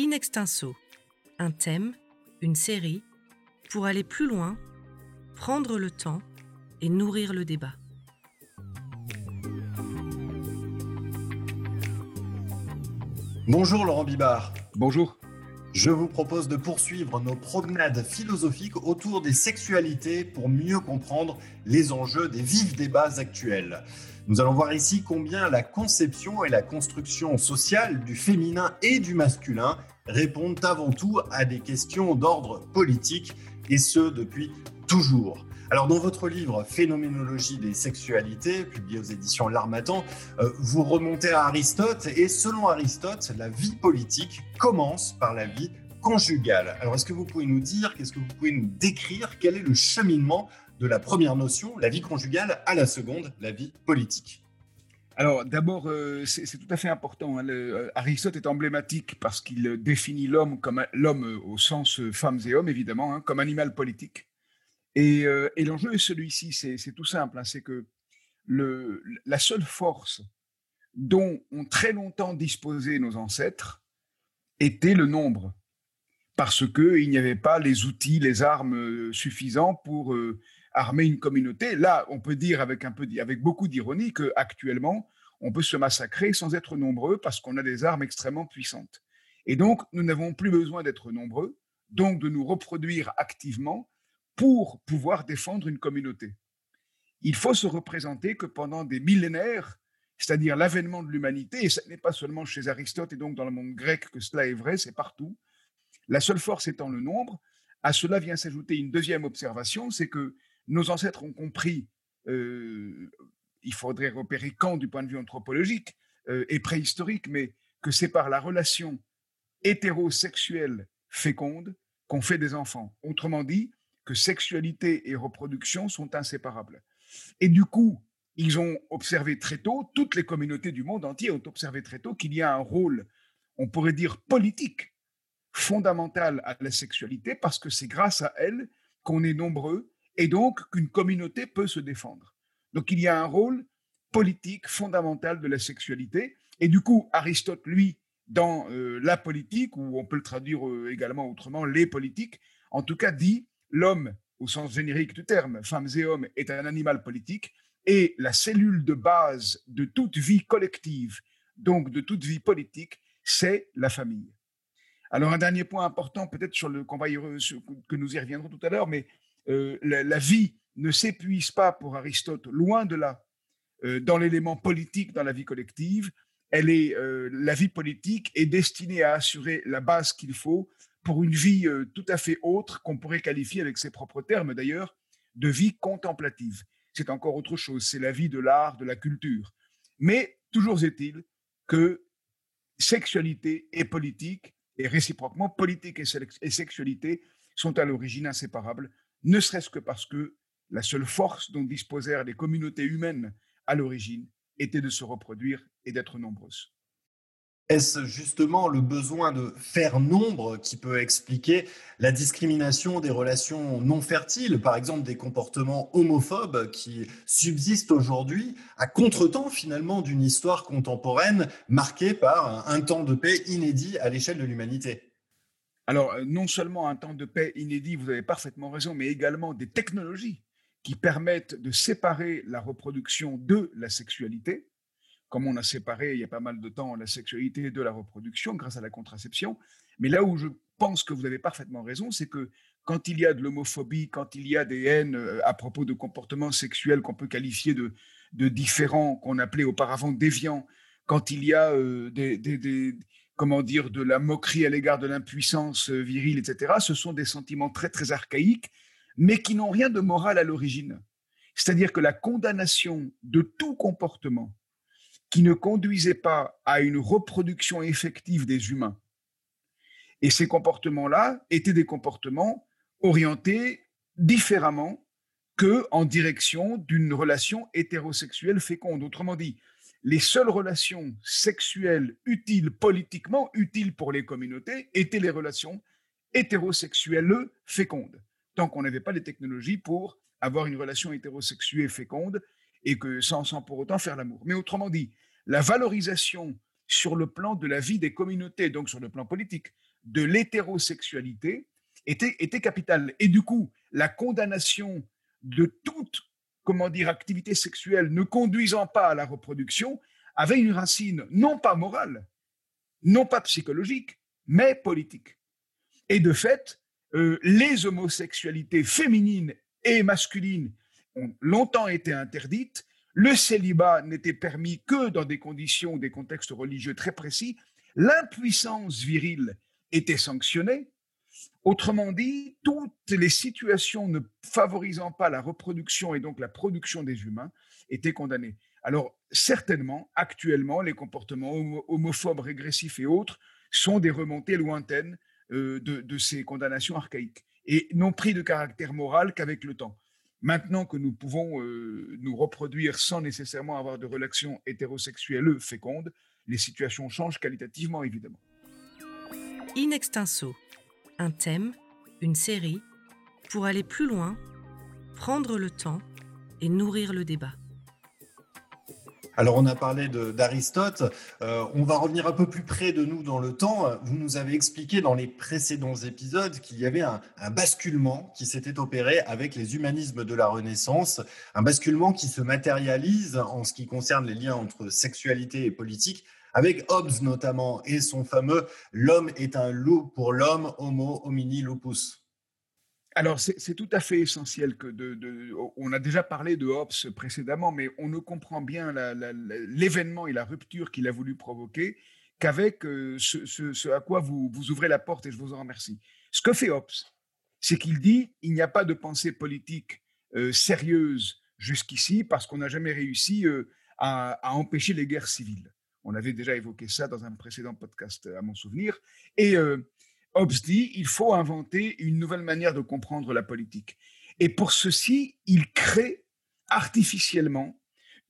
In extenso, un thème, une série, pour aller plus loin, prendre le temps et nourrir le débat. Bonjour Laurent Bibard. Bonjour. Je vous propose de poursuivre nos promenades philosophiques autour des sexualités pour mieux comprendre les enjeux des vifs débats actuels. Nous allons voir ici combien la conception et la construction sociale du féminin et du masculin répondent avant tout à des questions d'ordre politique, et ce depuis toujours. Alors, dans votre livre Phénoménologie des sexualités, publié aux éditions L'Armatan, euh, vous remontez à Aristote et selon Aristote, la vie politique commence par la vie conjugale. Alors, est-ce que vous pouvez nous dire, qu'est-ce que vous pouvez nous décrire, quel est le cheminement de la première notion, la vie conjugale, à la seconde, la vie politique alors d'abord, euh, c'est tout à fait important. Hein. Euh, Aristote est emblématique parce qu'il définit l'homme comme l'homme au sens femmes et hommes, évidemment, hein, comme animal politique. Euh, et, l'enjeu est celui-ci, c'est tout simple, hein, c'est que la seule force dont ont très longtemps disposé nos ancêtres était le nombre, parce qu'il n'y avait pas les outils, les armes euh, suffisants pour euh, armer une communauté. Là, on peut dire avec, un peu, avec beaucoup d'ironie qu'actuellement, on peut se massacrer sans être nombreux parce qu'on a des armes extrêmement puissantes. Et donc, nous n'avons plus besoin d'être nombreux, donc de nous reproduire activement pour pouvoir défendre une communauté. Il faut se représenter que pendant des millénaires, c'est-à-dire l'avènement de l'humanité, et ce n'est pas seulement chez Aristote et donc dans le monde grec que cela est vrai, c'est partout, la seule force étant le nombre, à cela vient s'ajouter une deuxième observation, c'est que nos ancêtres ont compris, euh, il faudrait repérer quand du point de vue anthropologique euh, et préhistorique, mais que c'est par la relation hétérosexuelle féconde qu'on fait des enfants. Autrement dit, que sexualité et reproduction sont inséparables. Et du coup, ils ont observé très tôt, toutes les communautés du monde entier ont observé très tôt qu'il y a un rôle, on pourrait dire politique, fondamental à la sexualité, parce que c'est grâce à elle qu'on est nombreux et donc qu'une communauté peut se défendre. Donc il y a un rôle politique fondamental de la sexualité. Et du coup, Aristote, lui, dans euh, la politique, ou on peut le traduire euh, également autrement, les politiques, en tout cas dit l'homme, au sens générique du terme, femmes et hommes, est un animal politique et la cellule de base de toute vie collective, donc de toute vie politique, c'est la famille. Alors un dernier point important, peut-être sur le qu'on que nous y reviendrons tout à l'heure, mais euh, la, vie ne s'épuise pas pour Aristote, loin de là, euh, dans l'élément politique dans la vie collective. Elle est euh, la vie politique est destinée à assurer la base qu'il faut pour une vie tout à fait autre qu'on pourrait qualifier avec ses propres termes d'ailleurs de vie contemplative. C'est encore autre chose, c'est la vie de l'art, de la culture. Mais toujours est-il que sexualité et politique, et réciproquement politique et sexualité, sont à l'origine inséparables, ne serait-ce que parce que la seule force dont disposèrent les communautés humaines à l'origine était de se reproduire et d'être nombreuses. Est-ce justement le besoin de faire nombre qui peut expliquer la discrimination des relations non fertiles, par exemple des comportements homophobes qui subsistent aujourd'hui à contretemps finalement d'une histoire contemporaine marquée par un temps de paix inédit à l'échelle de l'humanité? Alors, euh, non seulement un temps de paix inédit, vous avez parfaitement raison, mais également des technologies qui permettent de séparer la reproduction de la sexualité comme on a séparé il y a pas mal de temps la sexualité de la reproduction grâce à la contraception. Mais là où je pense que vous avez parfaitement raison, c'est que quand il y a de l'homophobie, quand il y a des haines euh, à propos de comportements sexuels qu'on peut qualifier de, différents, qu'on appelait auparavant déviants, quand il y a euh, des, comment dire, de la moquerie à l'égard de l'impuissance euh, virile, etc., ce sont des sentiments très, très archaïques, mais qui n'ont rien de moral à l'origine. C'est-à-dire que la condamnation de tout comportement qui ne conduisait pas à une reproduction effective des humains. Et ces comportements-là étaient des comportements orientés différemment que en direction d'une relation hétérosexuelle féconde. Autrement dit, les seules relations sexuelles utiles politiquement, utiles pour les communautés, étaient les relations hétérosexuelles fécondes, tant qu'on n'avait pas les technologies pour avoir une relation hétérosexuelle féconde et que sans, pour autant faire l'amour. Mais autrement dit, la valorisation sur le plan de la vie des communautés, donc sur le plan politique, de l'hétérosexualité était, était capitale. Et du coup, la condamnation de toute, comment dire, activité sexuelle ne conduisant pas à la reproduction avait une racine non pas morale, non pas psychologique, mais politique. Et de fait, euh, les homosexualités féminines et masculines ont longtemps été interdites. Le célibat n'était permis que dans des conditions, des contextes religieux très précis. L'impuissance virile était sanctionnée. Autrement dit, toutes les situations ne favorisant pas la reproduction et donc la production des humains étaient condamnées. Alors, certainement, actuellement, les comportements homophobes, régressifs et autres sont des remontées lointaines euh, de, ces condamnations archaïques et n'ont pris de caractère moral qu'avec le temps. Maintenant que nous pouvons euh, nous reproduire sans nécessairement avoir de relations hétérosexuelles fécondes, les situations changent qualitativement, évidemment. In extenso, un thème, une série, pour aller plus loin, prendre le temps et nourrir le débat. Alors, on a parlé d'Aristote. Euh, on va revenir un peu plus près de nous dans le temps. Vous nous avez expliqué dans les précédents épisodes qu'il y avait un, basculement qui s'était opéré avec les humanismes de la Renaissance, un basculement qui se matérialise en ce qui concerne les liens entre sexualité et politique, avec Hobbes notamment et son fameux L'homme est un loup pour l'homme, homo homini lupus. Alors, c'est tout à fait essentiel que de, On a déjà parlé de Hobbes précédemment, mais on ne comprend bien l'événement et la rupture qu'il a voulu provoquer qu'avec euh, ce, à quoi vous, vous ouvrez la porte, et je vous en remercie. Ce que fait Hobbes, c'est qu'il dit il n'y a pas de pensée politique euh, sérieuse jusqu'ici parce qu'on n'a jamais réussi euh, à, à, empêcher les guerres civiles. On avait déjà évoqué ça dans un précédent podcast, à mon souvenir. Et Hobbes dit il faut inventer une nouvelle manière de comprendre la politique. Et pour ceci, il crée artificiellement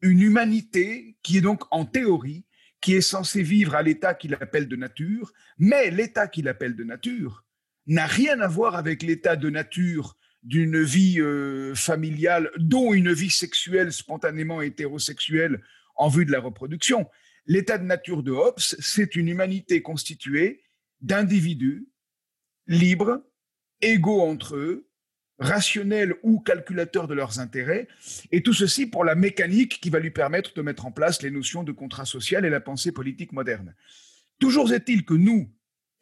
une humanité qui est donc en théorie, qui est censée vivre à l'état qu'il appelle de nature, mais l'état qu'il appelle de nature n'a rien à voir avec l'état de nature d'une vie euh, familiale, dont une vie sexuelle spontanément hétérosexuelle en vue de la reproduction. L'état de nature de Hobbes, c'est une humanité constituée d'individus libres, égaux entre eux, rationnels ou calculateurs de leurs intérêts, et tout ceci pour la mécanique qui va lui permettre de mettre en place les notions de contrat social et la pensée politique moderne. Toujours est-il que nous,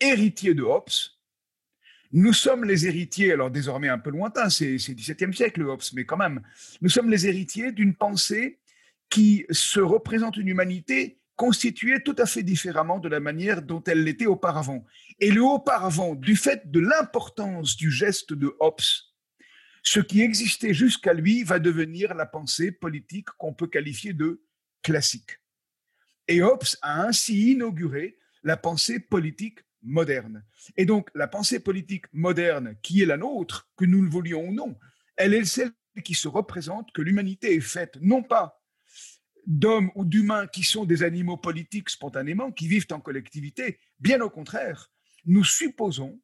héritiers de Hobbes, nous sommes les héritiers, alors désormais un peu lointain, c'est XVIIe siècle Hobbes, mais quand même, nous sommes les héritiers d'une pensée qui se représente une humanité constituée tout à fait différemment de la manière dont elle l'était auparavant. Et le auparavant, du fait de l'importance du geste de Hobbes, ce qui existait jusqu'à lui va devenir la pensée politique qu'on peut qualifier de classique. Et Hobbes a ainsi inauguré la pensée politique moderne. Et donc la pensée politique moderne qui est la nôtre, que nous le voulions ou non, elle est celle qui se représente que l'humanité est faite non pas d'hommes ou d'humains qui sont des animaux politiques spontanément, qui vivent en collectivité. Bien au contraire, nous supposons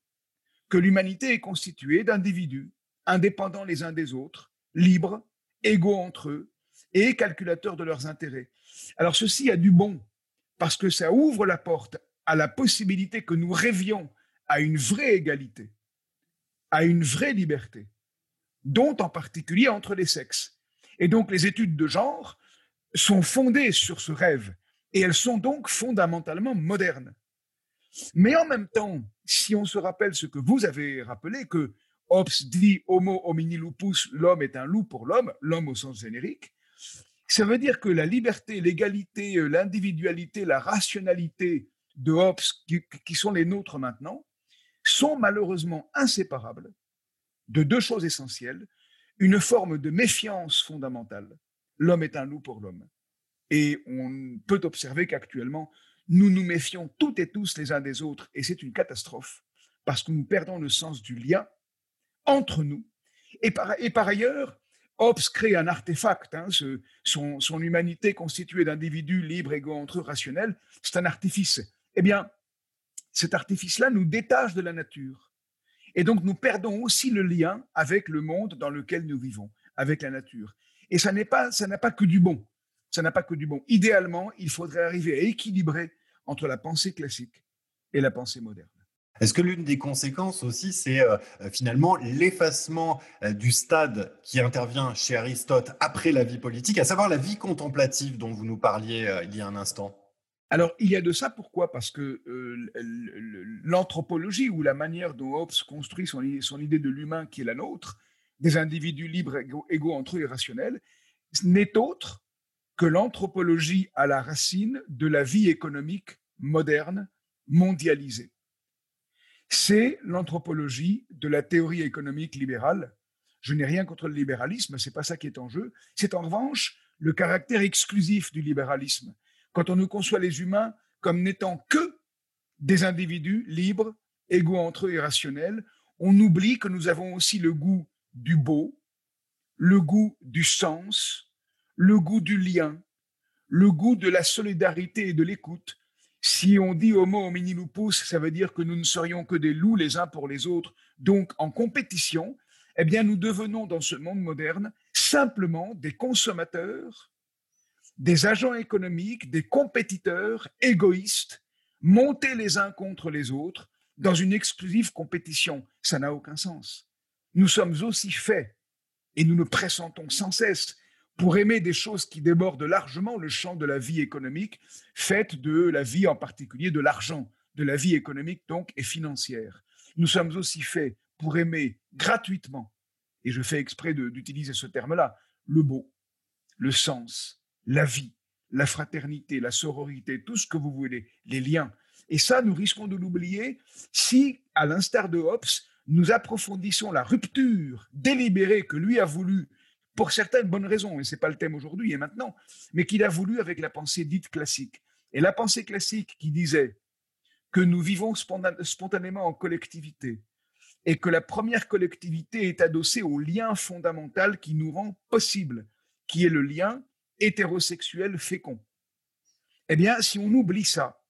que l'humanité est constituée d'individus indépendants les uns des autres, libres, égaux entre eux et calculateurs de leurs intérêts. Alors ceci a du bon, parce que ça ouvre la porte à la possibilité que nous rêvions à une vraie égalité, à une vraie liberté, dont en particulier entre les sexes. Et donc les études de genre sont fondées sur ce rêve et elles sont donc fondamentalement modernes. Mais en même temps, si on se rappelle ce que vous avez rappelé, que Hobbes dit Homo homini lupus, l'homme est un loup pour l'homme, l'homme au sens générique, ça veut dire que la liberté, l'égalité, l'individualité, la rationalité de Hobbes, qui, qui sont les nôtres maintenant, sont malheureusement inséparables de deux choses essentielles, une forme de méfiance fondamentale l'homme est un loup pour l'homme. Et on peut observer qu'actuellement, nous nous méfions toutes et tous les uns des autres, et c'est une catastrophe, parce que nous perdons le sens du lien entre nous. Et par, et par ailleurs, Hobbes crée un artefact, hein, son, son, humanité constituée d'individus libres, égaux entre eux, rationnels, c'est un artifice. Eh bien, cet artifice-là nous détache de la nature. Et donc, nous perdons aussi le lien avec le monde dans lequel nous vivons, avec la nature. Et ça n'est pas, ça n'a pas que du bon. Ça n'a pas que du bon. Idéalement, il faudrait arriver à équilibrer entre la pensée classique et la pensée moderne. Est-ce que l'une des conséquences aussi, c'est euh, finalement l'effacement euh, du stade qui intervient chez Aristote après la vie politique, à savoir la vie contemplative dont vous nous parliez euh, il y a un instant? Alors, il y a de ça, pourquoi? Parce que l'anthropologie ou la manière dont Hobbes construit son, son idée de l'humain qui est la nôtre, des individus libres, égaux, entre eux et rationnels, n'est autre que l'anthropologie à la racine de la vie économique moderne, mondialisée c'est l'anthropologie de la théorie économique libérale. Je n'ai rien contre le libéralisme, c'est pas ça qui est en jeu. C'est en revanche le caractère exclusif du libéralisme. Quand on nous conçoit les humains comme n'étant que des individus libres, égaux entre eux et rationnels, on oublie que nous avons aussi le goût du beau, le goût du sens, le goût du lien, le goût de la solidarité et de l'écoute, si on dit homo homini lupus, ça veut dire que nous ne serions que des loups les uns pour les autres, donc en compétition, eh bien nous devenons dans ce monde moderne simplement des consommateurs, des agents économiques, des compétiteurs égoïstes, montés les uns contre les autres dans une exclusive compétition. Ça n'a aucun sens. Nous sommes aussi faits et nous nous pressentons sans cesse pour aimer des choses qui débordent largement le champ de la vie économique, faite de la vie en particulier de l'argent, de la vie économique donc et financière. Nous sommes aussi faits pour aimer gratuitement, et je fais exprès d'utiliser ce terme-là, le beau, le sens, la vie, la fraternité, la sororité, tout ce que vous voulez, les liens. Et ça, nous risquons de l'oublier si, à l'instar de Hobbes, nous approfondissons la rupture délibérée que lui a voulu pour certaines bonnes raisons, et ce n'est pas le thème aujourd'hui et maintenant, mais qu'il a voulu avec la pensée dite classique. Et la pensée classique qui disait que nous vivons spontanément en collectivité et que la première collectivité est adossée au lien fondamental qui nous rend possible, qui est le lien hétérosexuel fécond. Eh bien, si on oublie ça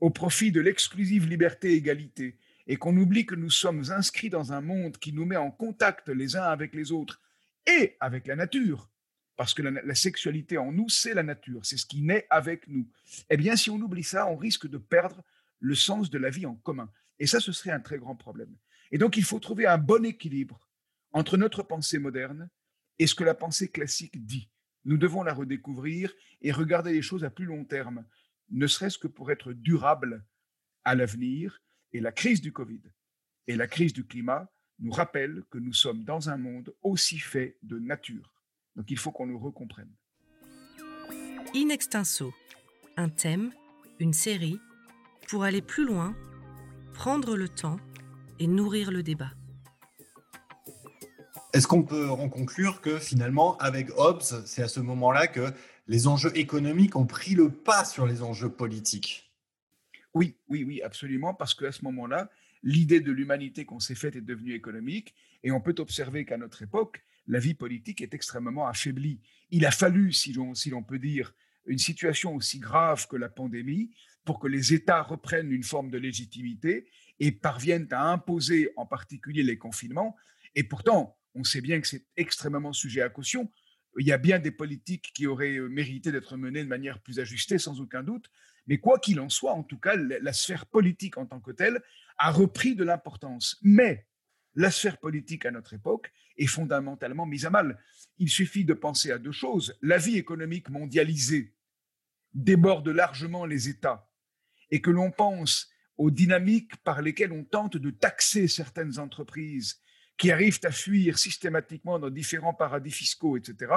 au profit de l'exclusive liberté-égalité et qu'on oublie que nous sommes inscrits dans un monde qui nous met en contact les uns avec les autres et avec la nature. Parce que la, sexualité en nous, c'est la nature, c'est ce qui naît avec nous. Eh bien, si on oublie ça, on risque de perdre le sens de la vie en commun. Et ça, ce serait un très grand problème. Et donc, il faut trouver un bon équilibre entre notre pensée moderne et ce que la pensée classique dit. Nous devons la redécouvrir et regarder les choses à plus long terme, ne serait-ce que pour être durable à l'avenir. Et la crise du Covid et la crise du climat nous rappelle que nous sommes dans un monde aussi fait de nature. Donc il faut qu'on nous recomprenne. In extenso, un thème, une série, pour aller plus loin, prendre le temps et nourrir le débat. Est-ce qu'on peut en conclure que finalement, avec Hobbes, c'est à ce moment-là que les enjeux économiques ont pris le pas sur les enjeux politiques? Oui, oui, oui, absolument, parce qu'à ce moment-là, l'idée de l'humanité qu'on s'est faite est devenue économique, et on peut observer qu'à notre époque, la vie politique est extrêmement affaiblie. Il a fallu, si l'on peut dire, une situation aussi grave que la pandémie pour que les États reprennent une forme de légitimité et parviennent à imposer en particulier les confinements. Et pourtant, on sait bien que c'est extrêmement sujet à caution. Il y a bien des politiques qui auraient mérité d'être menées de manière plus ajustée, sans aucun doute. Mais quoi qu'il en soit, en tout cas, la sphère politique en tant que telle a repris de l'importance. Mais la sphère politique à notre époque est fondamentalement mise à mal. Il suffit de penser à deux choses. La vie économique mondialisée déborde largement les États et que l'on pense aux dynamiques par lesquelles on tente de taxer certaines entreprises qui arrivent à fuir systématiquement dans différents paradis fiscaux, etc.,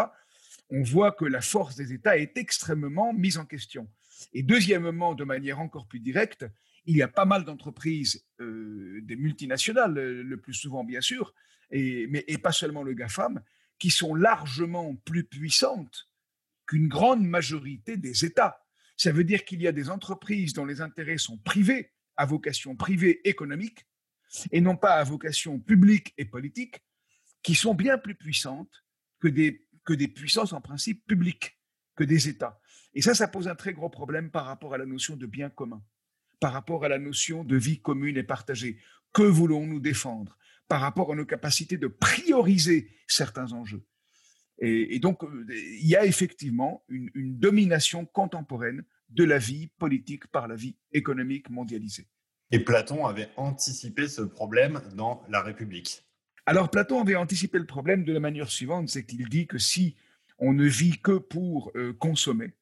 on voit que la force des États est extrêmement mise en question. Et deuxièmement, de manière encore plus directe, il y a pas mal d'entreprises, euh, des multinationales euh, le plus souvent bien sûr, mais, et pas seulement le GAFAM, qui sont largement plus puissantes qu'une grande majorité des États. Ça veut dire qu'il y a des entreprises dont les intérêts sont privés, à vocation privée économique, et non pas à vocation publique et politique, qui sont bien plus puissantes que des, que des puissances en principe publiques, que des États. Et ça, ça pose un très gros problème par rapport à la notion de bien commun par rapport à la notion de vie commune et partagée. Que voulons-nous défendre par rapport à nos capacités de prioriser certains enjeux? Et, donc, euh, il y a effectivement une, domination contemporaine de la vie politique par la vie économique mondialisée. Et Platon avait anticipé ce problème dans La République. Alors Platon avait anticipé le problème de la manière suivante, c'est qu'il dit que si on ne vit que pour euh, consommer,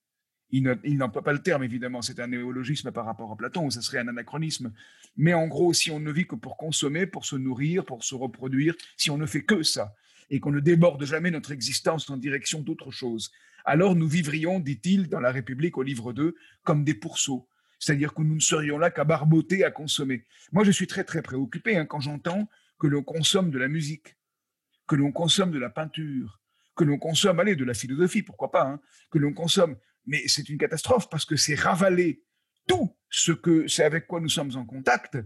il n'emploie pas le terme, évidemment, c'est un néologisme par rapport à Platon, ça serait un anachronisme. Mais en gros, si on ne vit que pour consommer, pour se nourrir, pour se reproduire, si on ne fait que ça, et qu'on ne déborde jamais notre existence en direction d'autre chose, alors nous vivrions, dit-il dans la République au livre 2, comme des pourceaux. C'est-à-dire que nous ne serions là qu'à barboter, à consommer. Moi, je suis très, très préoccupé hein, quand j'entends que l'on consomme de la musique, que l'on consomme de la peinture, que l'on consomme, allez, de la philosophie, pourquoi pas, hein, que l'on consomme mais c'est une catastrophe parce que c'est ravaler tout ce que c'est avec quoi nous sommes en contact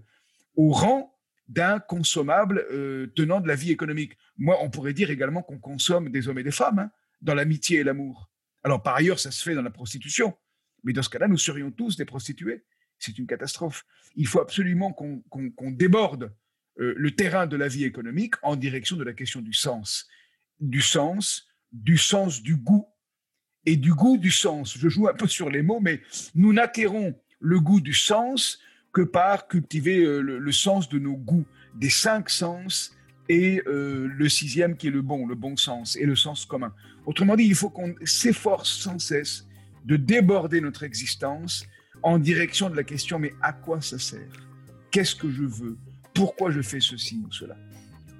au rang d'un consommable euh, tenant de la vie économique. Moi, on pourrait dire également qu'on consomme des hommes et des femmes hein, dans l'amitié et l'amour. Alors, par ailleurs, ça se fait dans la prostitution. Mais dans ce cas-là, nous serions tous des prostituées. C'est une catastrophe. Il faut absolument qu'on déborde euh, le terrain de la vie économique en direction de la question du sens. Du sens, du sens du goût et du goût du sens. Je joue un peu sur les mots, mais nous n'acquérons le goût du sens que par cultiver euh, le, sens de nos goûts, des cinq sens et euh, le sixième qui est le bon, le bon sens et le sens commun. Autrement dit, il faut qu'on s'efforce sans cesse de déborder notre existence en direction de la question mais à quoi ça sert? Qu'est-ce que je veux? Pourquoi je fais ceci ou cela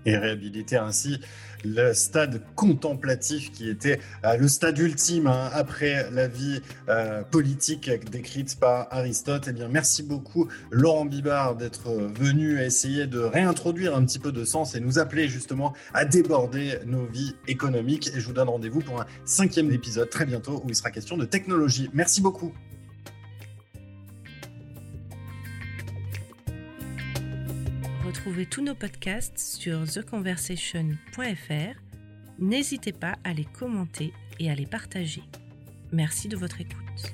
et réhabiliter ainsi le stade contemplatif qui était euh, le stade ultime hein, après la vie euh, politique décrite par Aristote. Eh bien, merci beaucoup Laurent Bibard d'être venu essayer de réintroduire un petit peu de sens et nous appeler justement à déborder nos vies économiques. Et je vous donne rendez-vous pour un cinquième épisode très bientôt où il sera question de technologie. Merci beaucoup. Retrouvez tous nos podcasts sur theconversation.fr. N'hésitez pas à les commenter et à les partager. Merci de votre écoute.